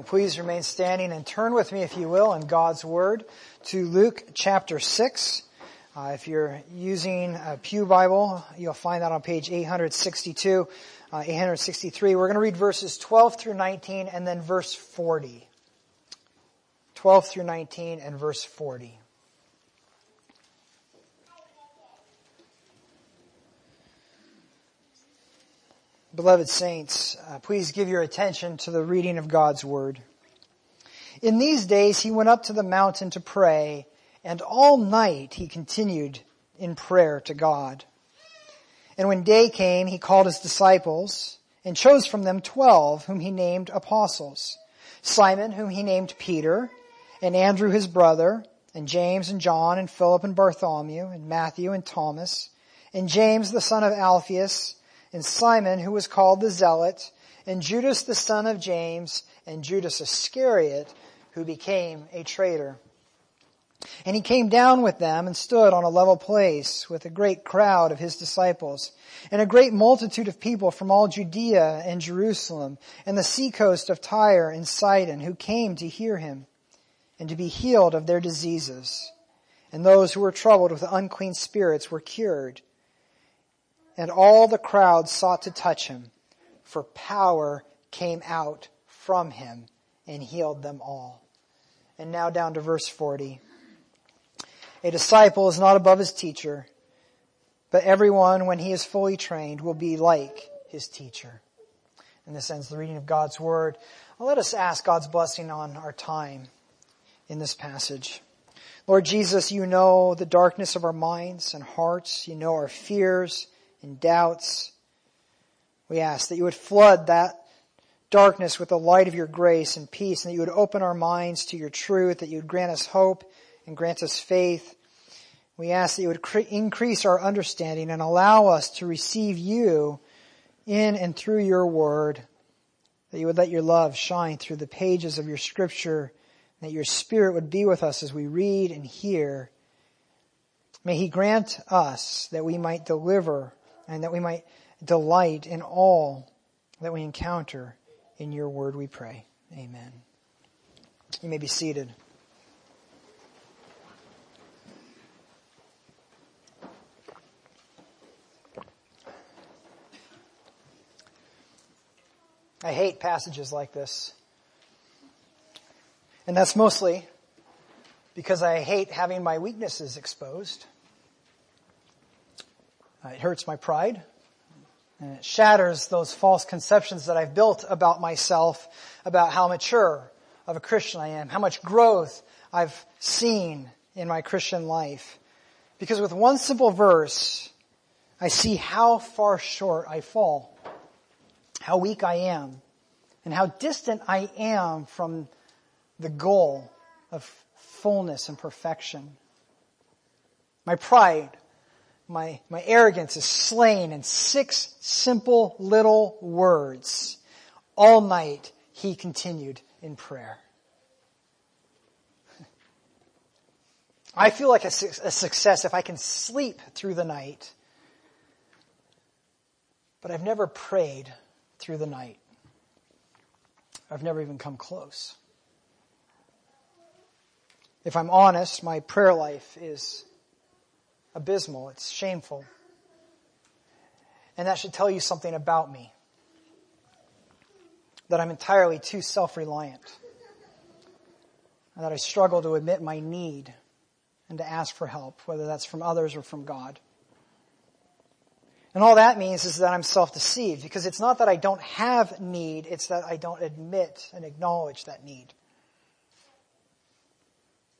Well, please remain standing and turn with me, if you will, in God's Word to Luke chapter 6. Uh, if you're using a Pew Bible, you'll find that on page 862, uh, 863. We're going to read verses 12 through 19 and then verse 40. 12 through 19 and verse 40. Beloved saints, uh, please give your attention to the reading of God's Word. In these days he went up to the mountain to pray, and all night he continued in prayer to God. And when day came, he called his disciples, and chose from them twelve, whom he named apostles. Simon, whom he named Peter, and Andrew his brother, and James and John, and Philip and Bartholomew, and Matthew and Thomas, and James the son of Alphaeus, and Simon, who was called the Zealot, and Judas the son of James, and Judas Iscariot, who became a traitor. And he came down with them and stood on a level place with a great crowd of his disciples and a great multitude of people from all Judea and Jerusalem and the seacoast of Tyre and Sidon who came to hear him and to be healed of their diseases. And those who were troubled with unclean spirits were cured and all the crowd sought to touch him, for power came out from him and healed them all. And now down to verse 40. A disciple is not above his teacher, but everyone, when he is fully trained, will be like his teacher. And this ends the reading of God's word. Well, let us ask God's blessing on our time in this passage. Lord Jesus, you know the darkness of our minds and hearts. You know our fears and doubts. We ask that you would flood that darkness with the light of your grace and peace, and that you would open our minds to your truth, that you would grant us hope and grant us faith. We ask that you would cre- increase our understanding and allow us to receive you in and through your word, that you would let your love shine through the pages of your scripture, that your spirit would be with us as we read and hear. May he grant us that we might deliver and that we might delight in all that we encounter in your word, we pray. Amen. You may be seated. I hate passages like this. And that's mostly because I hate having my weaknesses exposed. Uh, it hurts my pride. And it shatters those false conceptions that I've built about myself, about how mature of a Christian I am, how much growth I've seen in my Christian life. Because with one simple verse, I see how far short I fall, how weak I am, and how distant I am from the goal of fullness and perfection. My pride my, my arrogance is slain in six simple little words. All night he continued in prayer. I feel like a, a success if I can sleep through the night, but I've never prayed through the night. I've never even come close. If I'm honest, my prayer life is abysmal. It's shameful. And that should tell you something about me. That I'm entirely too self-reliant. And that I struggle to admit my need and to ask for help, whether that's from others or from God. And all that means is that I'm self-deceived because it's not that I don't have need, it's that I don't admit and acknowledge that need.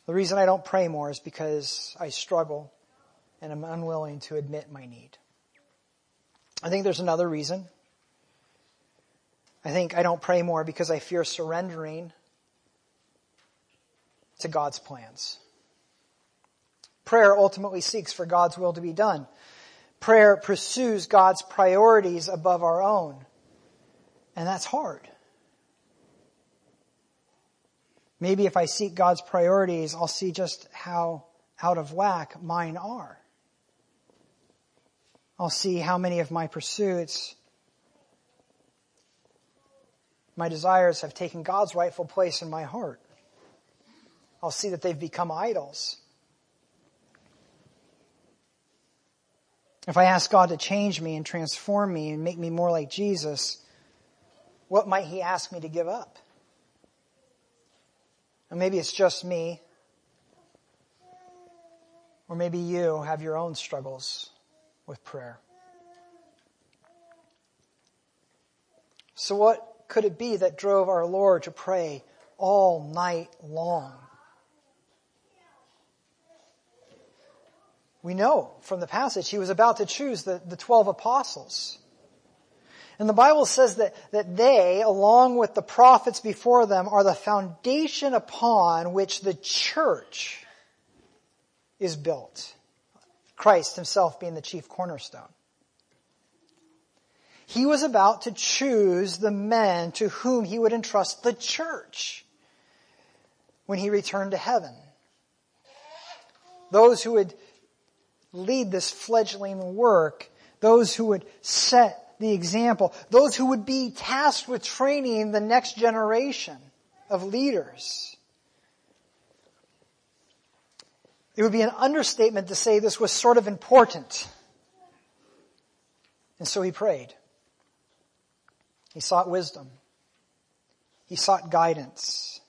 The reason I don't pray more is because I struggle and I'm unwilling to admit my need. I think there's another reason. I think I don't pray more because I fear surrendering to God's plans. Prayer ultimately seeks for God's will to be done. Prayer pursues God's priorities above our own. And that's hard. Maybe if I seek God's priorities, I'll see just how out of whack mine are. I'll see how many of my pursuits my desires have taken God's rightful place in my heart. I'll see that they've become idols. If I ask God to change me and transform me and make me more like Jesus, what might He ask me to give up? And maybe it's just me, or maybe you have your own struggles with prayer. So, what could it be that drove our Lord to pray all night long? We know from the passage he was about to choose the, the 12 apostles. And the Bible says that, that they, along with the prophets before them, are the foundation upon which the church is built. Christ himself being the chief cornerstone. He was about to choose the men to whom he would entrust the church when he returned to heaven. Those who would lead this fledgling work, those who would set the example, those who would be tasked with training the next generation of leaders. It would be an understatement to say this was sort of important. And so he prayed. He sought wisdom. He sought guidance.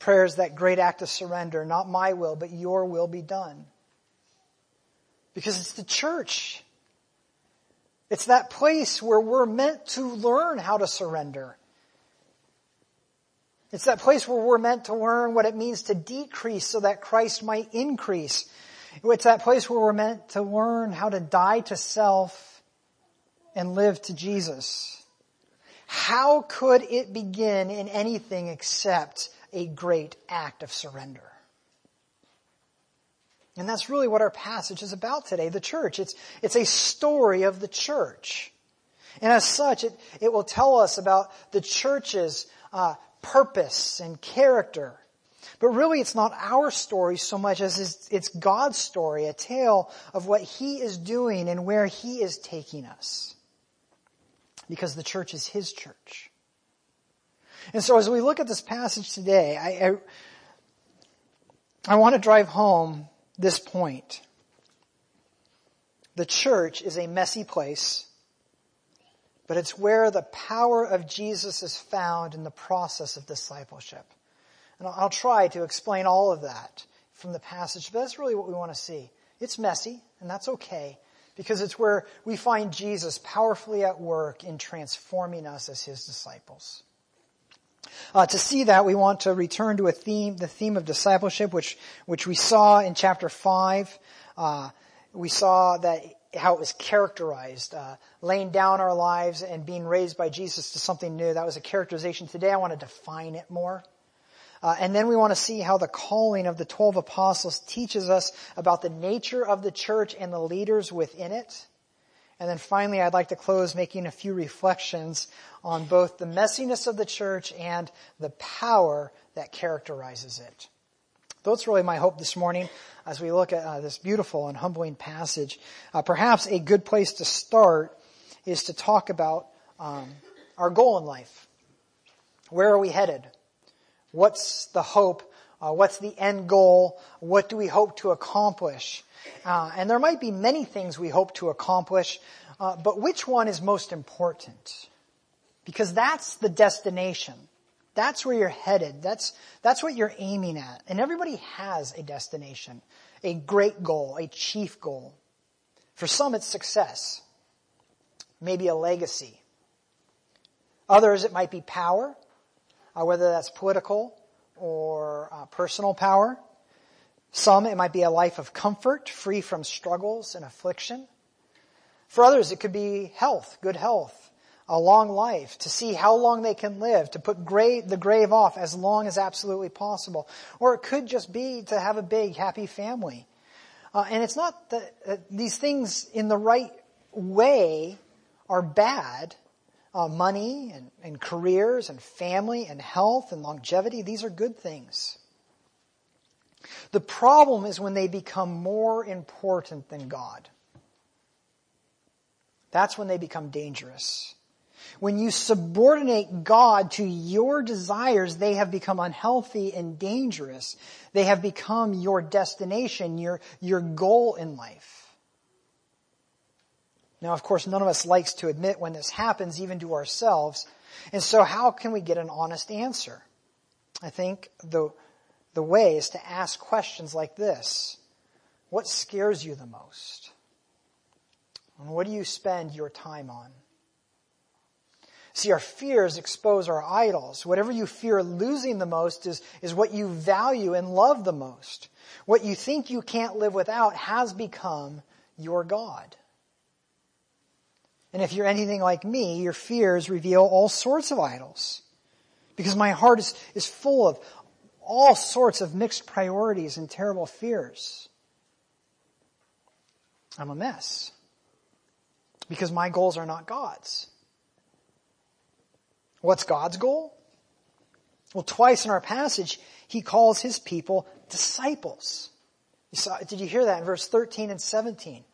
Prayer is that great act of surrender. Not my will, but your will be done. Because it's the church. It's that place where we're meant to learn how to surrender. It's that place where we're meant to learn what it means to decrease so that Christ might increase. It's that place where we're meant to learn how to die to self and live to Jesus. How could it begin in anything except a great act of surrender? And that's really what our passage is about today, the church. It's, it's a story of the church. And as such, it, it will tell us about the church's uh, purpose and character. But really, it's not our story so much as it's, God's story, a tale of what He is doing and where He is taking us. Because the church is His church. And so as we look at this passage today, I, I, I want to drive home this point. The church is a messy place, but it's where the power of Jesus is found in the process of discipleship. And I'll try to explain all of that from the passage, but that's really what we want to see. It's messy, and that's okay, because it's where we find Jesus powerfully at work in transforming us as his disciples. Uh, to see that, we want to return to a theme, the theme of discipleship, which which we saw in chapter five. Uh, we saw that how it was characterized, uh, laying down our lives and being raised by Jesus to something new. That was a characterization. Today, I want to define it more. Uh, and then we want to see how the calling of the 12 apostles teaches us about the nature of the church and the leaders within it. And then finally, I'd like to close making a few reflections on both the messiness of the church and the power that characterizes it. That's really my hope this morning as we look at uh, this beautiful and humbling passage. Uh, perhaps a good place to start is to talk about um, our goal in life. Where are we headed? What's the hope? Uh, what's the end goal? What do we hope to accomplish? Uh, and there might be many things we hope to accomplish, uh, but which one is most important? Because that's the destination. That's where you're headed. That's, that's what you're aiming at. And everybody has a destination, a great goal, a chief goal. For some, it's success, maybe a legacy. Others, it might be power, uh, whether that's political or uh, personal power. Some, it might be a life of comfort, free from struggles and affliction. For others, it could be health, good health, a long life, to see how long they can live, to put grave, the grave off as long as absolutely possible. Or it could just be to have a big, happy family. Uh, and it's not that uh, these things in the right way are bad. Uh, money and, and careers and family and health and longevity, these are good things. The problem is when they become more important than God. That's when they become dangerous. When you subordinate God to your desires, they have become unhealthy and dangerous. They have become your destination, your, your goal in life. Now, of course, none of us likes to admit when this happens, even to ourselves. And so how can we get an honest answer? I think the, the way is to ask questions like this. What scares you the most? And what do you spend your time on? See, our fears expose our idols. Whatever you fear losing the most is, is what you value and love the most. What you think you can't live without has become your God. And if you're anything like me, your fears reveal all sorts of idols. Because my heart is, is full of all sorts of mixed priorities and terrible fears. I'm a mess. Because my goals are not God's. What's God's goal? Well, twice in our passage, he calls his people disciples. You saw, did you hear that in verse 13 and 17?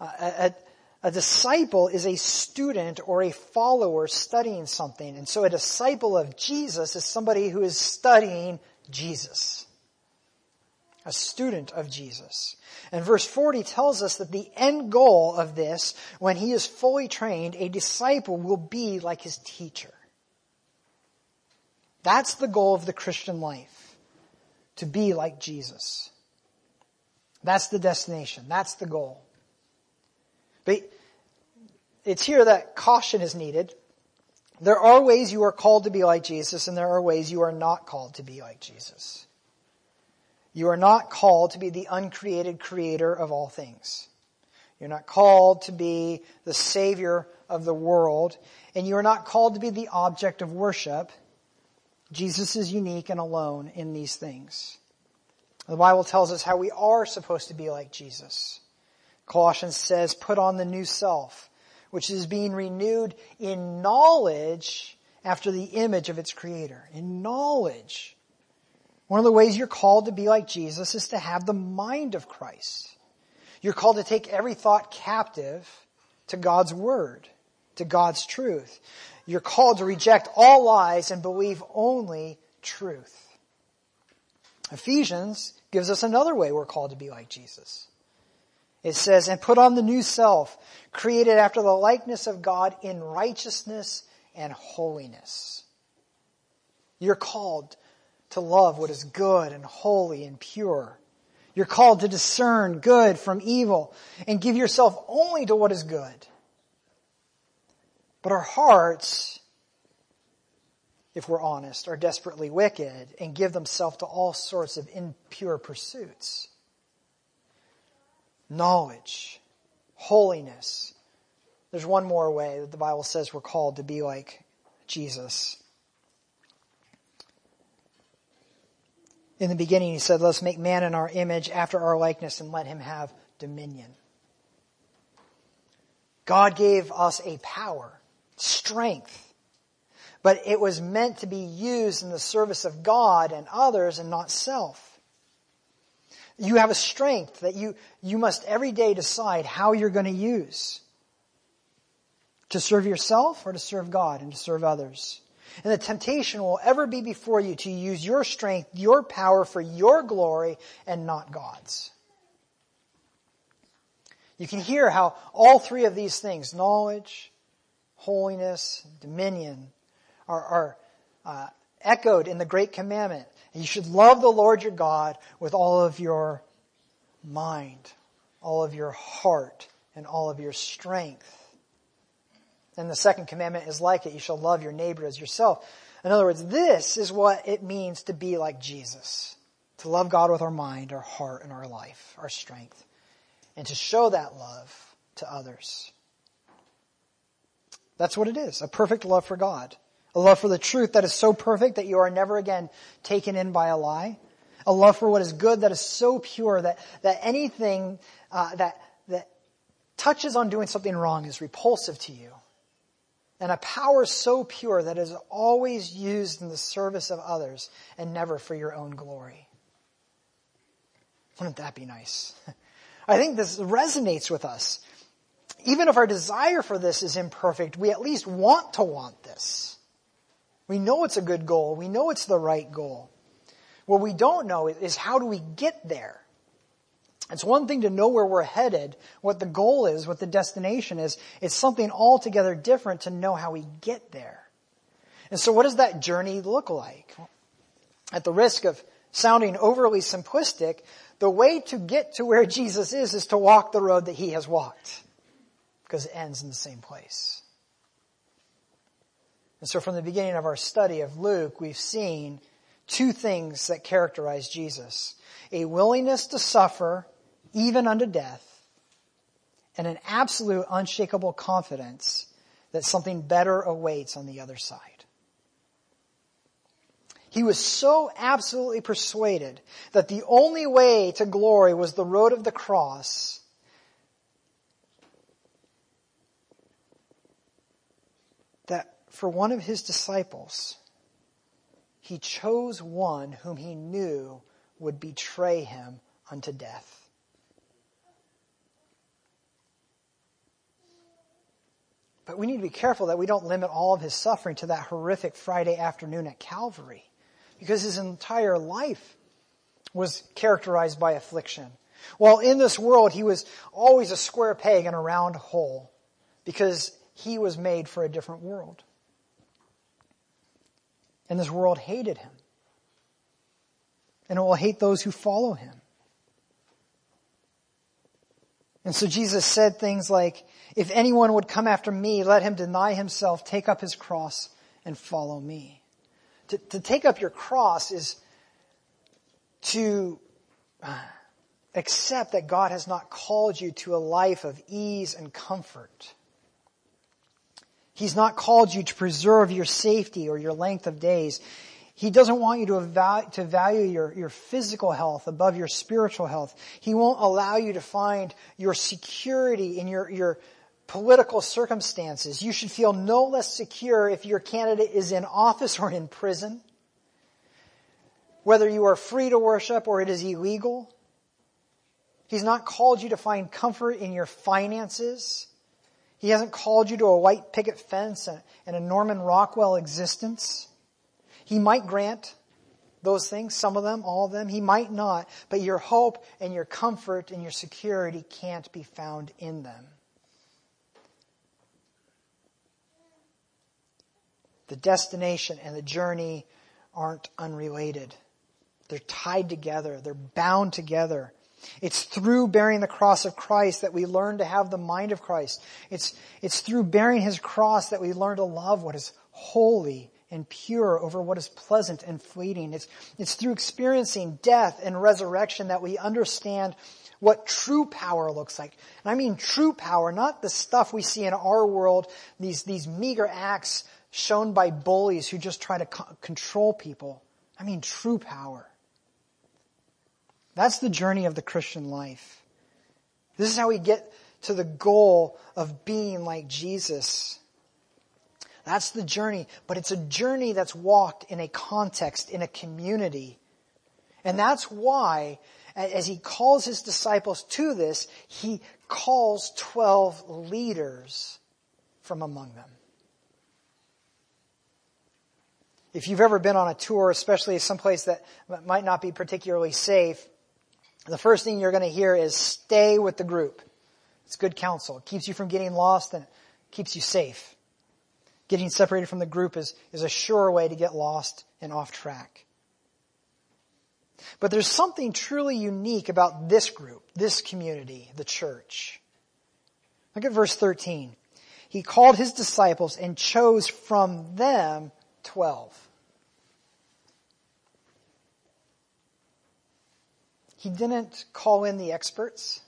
Uh, a, a disciple is a student or a follower studying something. And so a disciple of Jesus is somebody who is studying Jesus. A student of Jesus. And verse 40 tells us that the end goal of this, when he is fully trained, a disciple will be like his teacher. That's the goal of the Christian life. To be like Jesus. That's the destination. That's the goal. But it's here that caution is needed. There are ways you are called to be like Jesus and there are ways you are not called to be like Jesus. You are not called to be the uncreated creator of all things. You're not called to be the savior of the world and you are not called to be the object of worship Jesus is unique and alone in these things. The Bible tells us how we are supposed to be like Jesus. Colossians says, put on the new self, which is being renewed in knowledge after the image of its creator. In knowledge. One of the ways you're called to be like Jesus is to have the mind of Christ. You're called to take every thought captive to God's word, to God's truth. You're called to reject all lies and believe only truth. Ephesians gives us another way we're called to be like Jesus. It says, and put on the new self, created after the likeness of God in righteousness and holiness. You're called to love what is good and holy and pure. You're called to discern good from evil and give yourself only to what is good. But our hearts, if we're honest, are desperately wicked and give themselves to all sorts of impure pursuits. Knowledge, holiness. There's one more way that the Bible says we're called to be like Jesus. In the beginning, he said, Let's make man in our image after our likeness and let him have dominion. God gave us a power strength. But it was meant to be used in the service of God and others and not self. You have a strength that you, you must every day decide how you're going to use. To serve yourself or to serve God and to serve others. And the temptation will ever be before you to use your strength, your power for your glory and not God's. You can hear how all three of these things, knowledge, holiness, dominion are, are uh, echoed in the Great Commandment. You should love the Lord your God with all of your mind, all of your heart, and all of your strength. And the second commandment is like it. You shall love your neighbor as yourself. In other words, this is what it means to be like Jesus. To love God with our mind, our heart, and our life, our strength. And to show that love to others. That's what it is. A perfect love for God. A love for the truth that is so perfect that you are never again taken in by a lie. A love for what is good that is so pure that, that anything uh, that, that touches on doing something wrong is repulsive to you. And a power so pure that is always used in the service of others and never for your own glory. Wouldn't that be nice? I think this resonates with us even if our desire for this is imperfect, we at least want to want this. We know it's a good goal. We know it's the right goal. What we don't know is how do we get there? It's one thing to know where we're headed, what the goal is, what the destination is. It's something altogether different to know how we get there. And so what does that journey look like? At the risk of sounding overly simplistic, the way to get to where Jesus is is to walk the road that he has walked. Because it ends in the same place. And so from the beginning of our study of Luke, we've seen two things that characterize Jesus. A willingness to suffer even unto death and an absolute unshakable confidence that something better awaits on the other side. He was so absolutely persuaded that the only way to glory was the road of the cross that for one of his disciples, he chose one whom he knew would betray him unto death. But we need to be careful that we don't limit all of his suffering to that horrific Friday afternoon at Calvary. Because his entire life was characterized by affliction. While in this world, he was always a square peg in a round hole because he was made for a different world. And this world hated him. And it will hate those who follow him. And so Jesus said things like, if anyone would come after me, let him deny himself, take up his cross, and follow me. To, to take up your cross is to uh, accept that God has not called you to a life of ease and comfort. He's not called you to preserve your safety or your length of days. He doesn't want you to, value, to value your, your physical health above your spiritual health. He won't allow you to find your security in your, your political circumstances. You should feel no less secure if your candidate is in office or in prison. Whether you are free to worship or it is illegal. He's not called you to find comfort in your finances. He hasn't called you to a white picket fence and a Norman Rockwell existence. He might grant those things, some of them, all of them. He might not, but your hope and your comfort and your security can't be found in them. The destination and the journey aren't unrelated. They're tied together. They're bound together. It's through bearing the cross of Christ that we learn to have the mind of Christ. It's, it's through bearing his cross that we learn to love what is holy and pure over what is pleasant and fleeting. It's, it's through experiencing death and resurrection that we understand what true power looks like. And I mean true power, not the stuff we see in our world, these, these meager acts shown by bullies who just try to co- control people. I mean true power. That's the journey of the Christian life. This is how we get to the goal of being like Jesus. That's the journey, but it's a journey that's walked in a context, in a community. And that's why, as he calls his disciples to this, he calls 12 leaders from among them. If you've ever been on a tour, especially someplace that might not be particularly safe, the first thing you're going to hear is stay with the group. It's good counsel. It keeps you from getting lost and keeps you safe. Getting separated from the group is, is a sure way to get lost and off track. But there's something truly unique about this group, this community, the church. Look at verse 13. He called his disciples and chose from them twelve. He didn't call in the experts.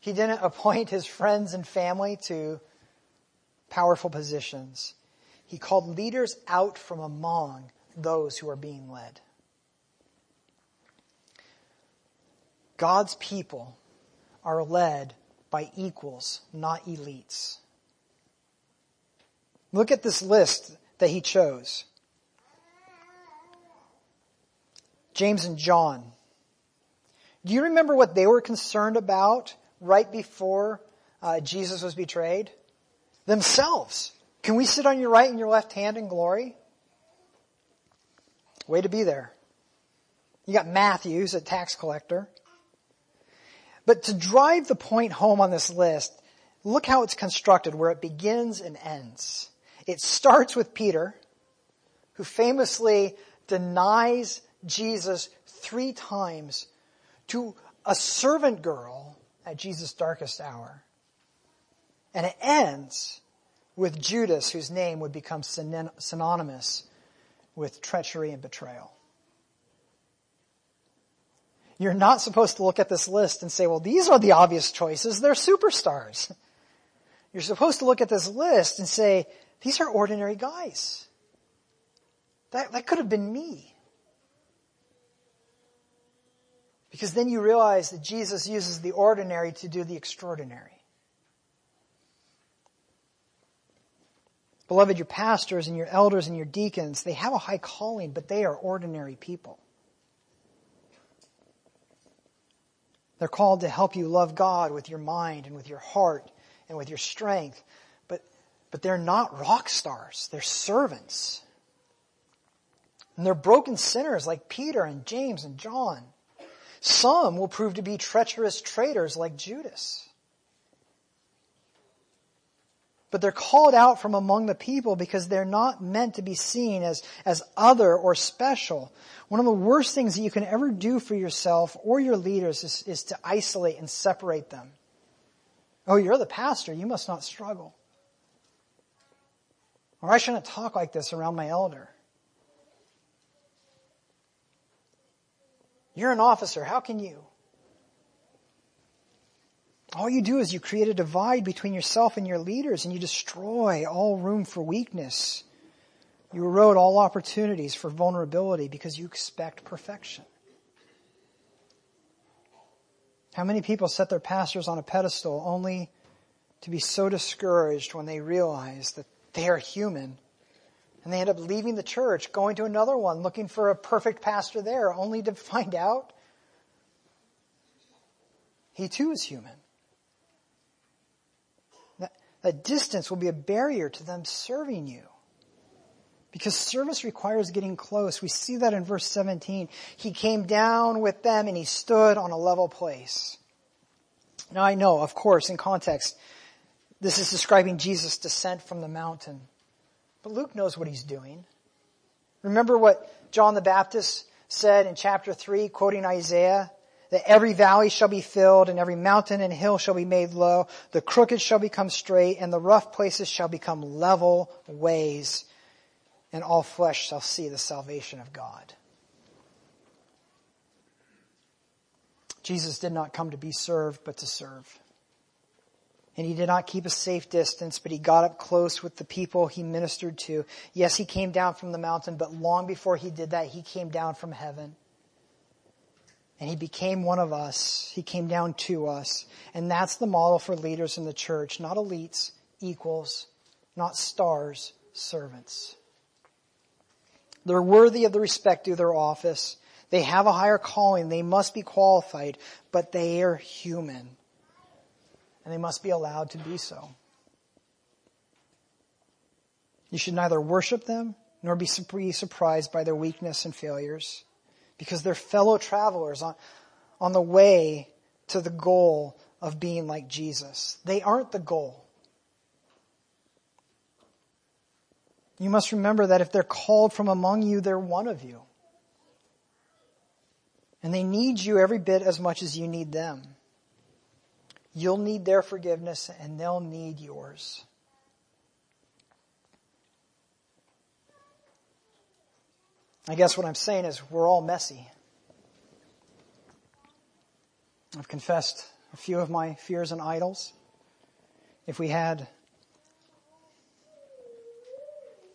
He didn't appoint his friends and family to powerful positions. He called leaders out from among those who are being led. God's people are led by equals, not elites. Look at this list that he chose. James and John, do you remember what they were concerned about right before uh, Jesus was betrayed? Themselves. Can we sit on your right and your left hand in glory? Way to be there. You got Matthews, a tax collector. But to drive the point home on this list, look how it's constructed, where it begins and ends. It starts with Peter, who famously denies Jesus three times to a servant girl at Jesus' darkest hour. And it ends with Judas, whose name would become synonymous with treachery and betrayal. You're not supposed to look at this list and say, well, these are the obvious choices. They're superstars. You're supposed to look at this list and say, these are ordinary guys. That, that could have been me. Because then you realize that Jesus uses the ordinary to do the extraordinary. Beloved, your pastors and your elders and your deacons, they have a high calling, but they are ordinary people. They're called to help you love God with your mind and with your heart and with your strength. But, but they're not rock stars. They're servants. And they're broken sinners like Peter and James and John. Some will prove to be treacherous traitors like Judas. But they're called out from among the people because they're not meant to be seen as, as other or special. One of the worst things that you can ever do for yourself or your leaders is, is to isolate and separate them. Oh, you're the pastor. You must not struggle. Or I shouldn't talk like this around my elder. You're an officer. How can you? All you do is you create a divide between yourself and your leaders and you destroy all room for weakness. You erode all opportunities for vulnerability because you expect perfection. How many people set their pastors on a pedestal only to be so discouraged when they realize that they are human and they end up leaving the church, going to another one, looking for a perfect pastor there, only to find out he too is human. That distance will be a barrier to them serving you. Because service requires getting close. We see that in verse 17. He came down with them and he stood on a level place. Now I know, of course, in context, this is describing Jesus' descent from the mountain. But Luke knows what he's doing. Remember what John the Baptist said in chapter 3, quoting Isaiah? that every valley shall be filled and every mountain and hill shall be made low. The crooked shall become straight and the rough places shall become level ways and all flesh shall see the salvation of God. Jesus did not come to be served, but to serve. And he did not keep a safe distance, but he got up close with the people he ministered to. Yes, he came down from the mountain, but long before he did that, he came down from heaven. And he became one of us. He came down to us. And that's the model for leaders in the church. Not elites, equals, not stars, servants. They're worthy of the respect due their office. They have a higher calling. They must be qualified, but they are human. And they must be allowed to be so. You should neither worship them nor be surprised by their weakness and failures because they're fellow travelers on, on the way to the goal of being like Jesus. They aren't the goal. You must remember that if they're called from among you, they're one of you. And they need you every bit as much as you need them. You'll need their forgiveness and they'll need yours. I guess what I'm saying is we're all messy. I've confessed a few of my fears and idols. If we had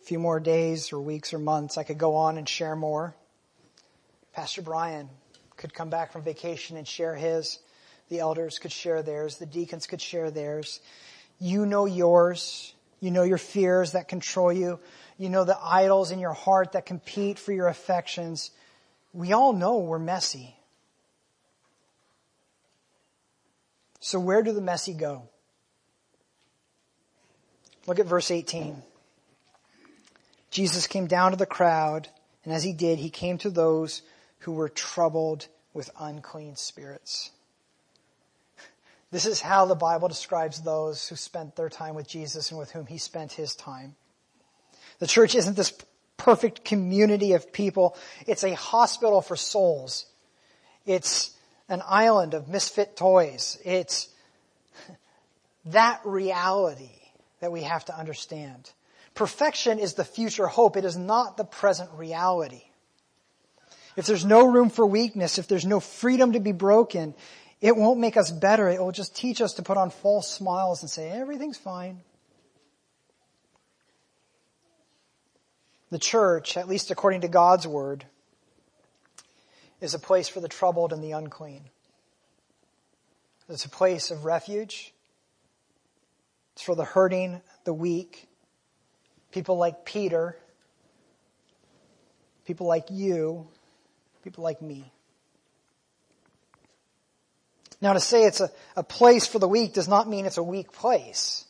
a few more days or weeks or months, I could go on and share more. Pastor Brian could come back from vacation and share his. The elders could share theirs. The deacons could share theirs. You know yours. You know your fears that control you. You know the idols in your heart that compete for your affections. We all know we're messy. So where do the messy go? Look at verse 18. Jesus came down to the crowd, and as he did, he came to those who were troubled with unclean spirits. This is how the Bible describes those who spent their time with Jesus and with whom he spent his time. The church isn't this perfect community of people. It's a hospital for souls. It's an island of misfit toys. It's that reality that we have to understand. Perfection is the future hope. It is not the present reality. If there's no room for weakness, if there's no freedom to be broken, it won't make us better. It will just teach us to put on false smiles and say, everything's fine. The church, at least according to God's word, is a place for the troubled and the unclean. It's a place of refuge. It's for the hurting, the weak, people like Peter, people like you, people like me. Now to say it's a, a place for the weak does not mean it's a weak place.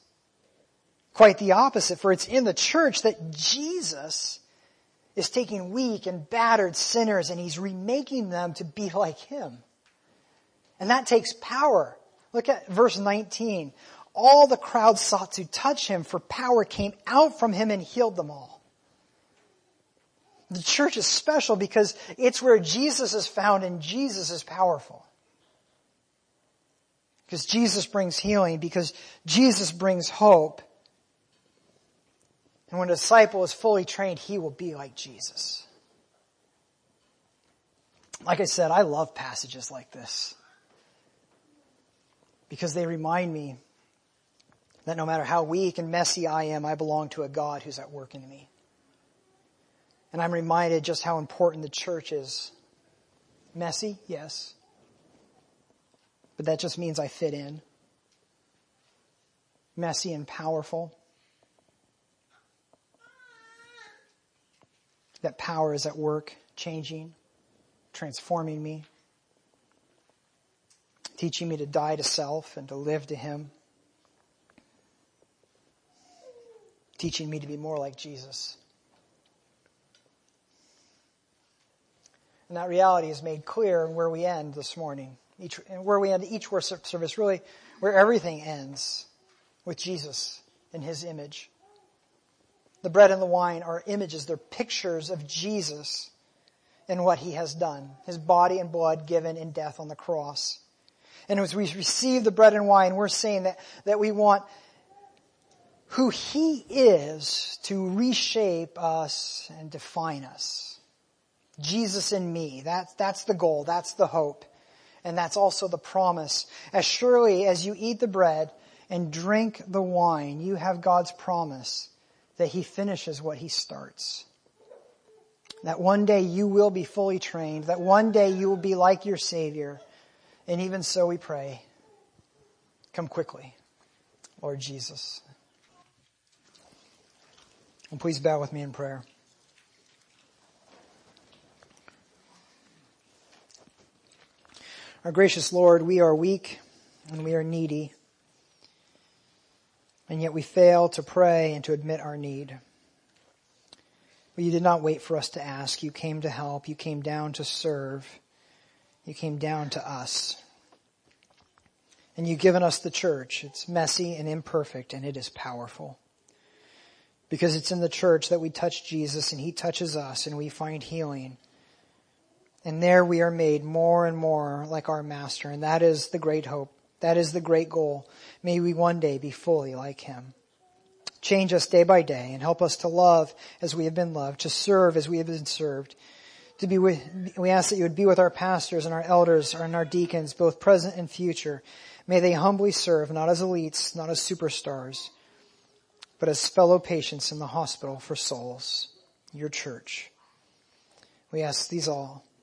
Quite the opposite, for it's in the church that Jesus is taking weak and battered sinners and he's remaking them to be like him. And that takes power. Look at verse 19. All the crowd sought to touch him, for power came out from him and healed them all. The church is special because it's where Jesus is found and Jesus is powerful. Because Jesus brings healing, because Jesus brings hope. And when a disciple is fully trained, he will be like Jesus. Like I said, I love passages like this. Because they remind me that no matter how weak and messy I am, I belong to a God who's at work in me. And I'm reminded just how important the church is. Messy, yes. But that just means I fit in. Messy and powerful. That power is at work, changing, transforming me, teaching me to die to self and to live to Him, teaching me to be more like Jesus. And that reality is made clear in where we end this morning. Each, where we end each worship service, really where everything ends with Jesus in His image. The bread and the wine are images, they're pictures of Jesus and what He has done. His body and blood given in death on the cross. And as we receive the bread and wine, we're saying that, that we want who He is to reshape us and define us. Jesus in me. That's, that's the goal. That's the hope. And that's also the promise. As surely as you eat the bread and drink the wine, you have God's promise that He finishes what He starts. That one day you will be fully trained. That one day you will be like your Savior. And even so we pray, come quickly, Lord Jesus. And please bow with me in prayer. Our gracious Lord, we are weak and we are needy, and yet we fail to pray and to admit our need. But you did not wait for us to ask. You came to help. You came down to serve. You came down to us. And you've given us the church. It's messy and imperfect, and it is powerful. Because it's in the church that we touch Jesus and he touches us and we find healing and there we are made more and more like our Master. And that is the great hope. That is the great goal. May we one day be fully like Him. Change us day by day and help us to love as we have been loved, to serve as we have been served. To be with, we ask that you would be with our pastors and our elders and our deacons, both present and future. May they humbly serve, not as elites, not as superstars, but as fellow patients in the hospital for souls, your church. We ask these all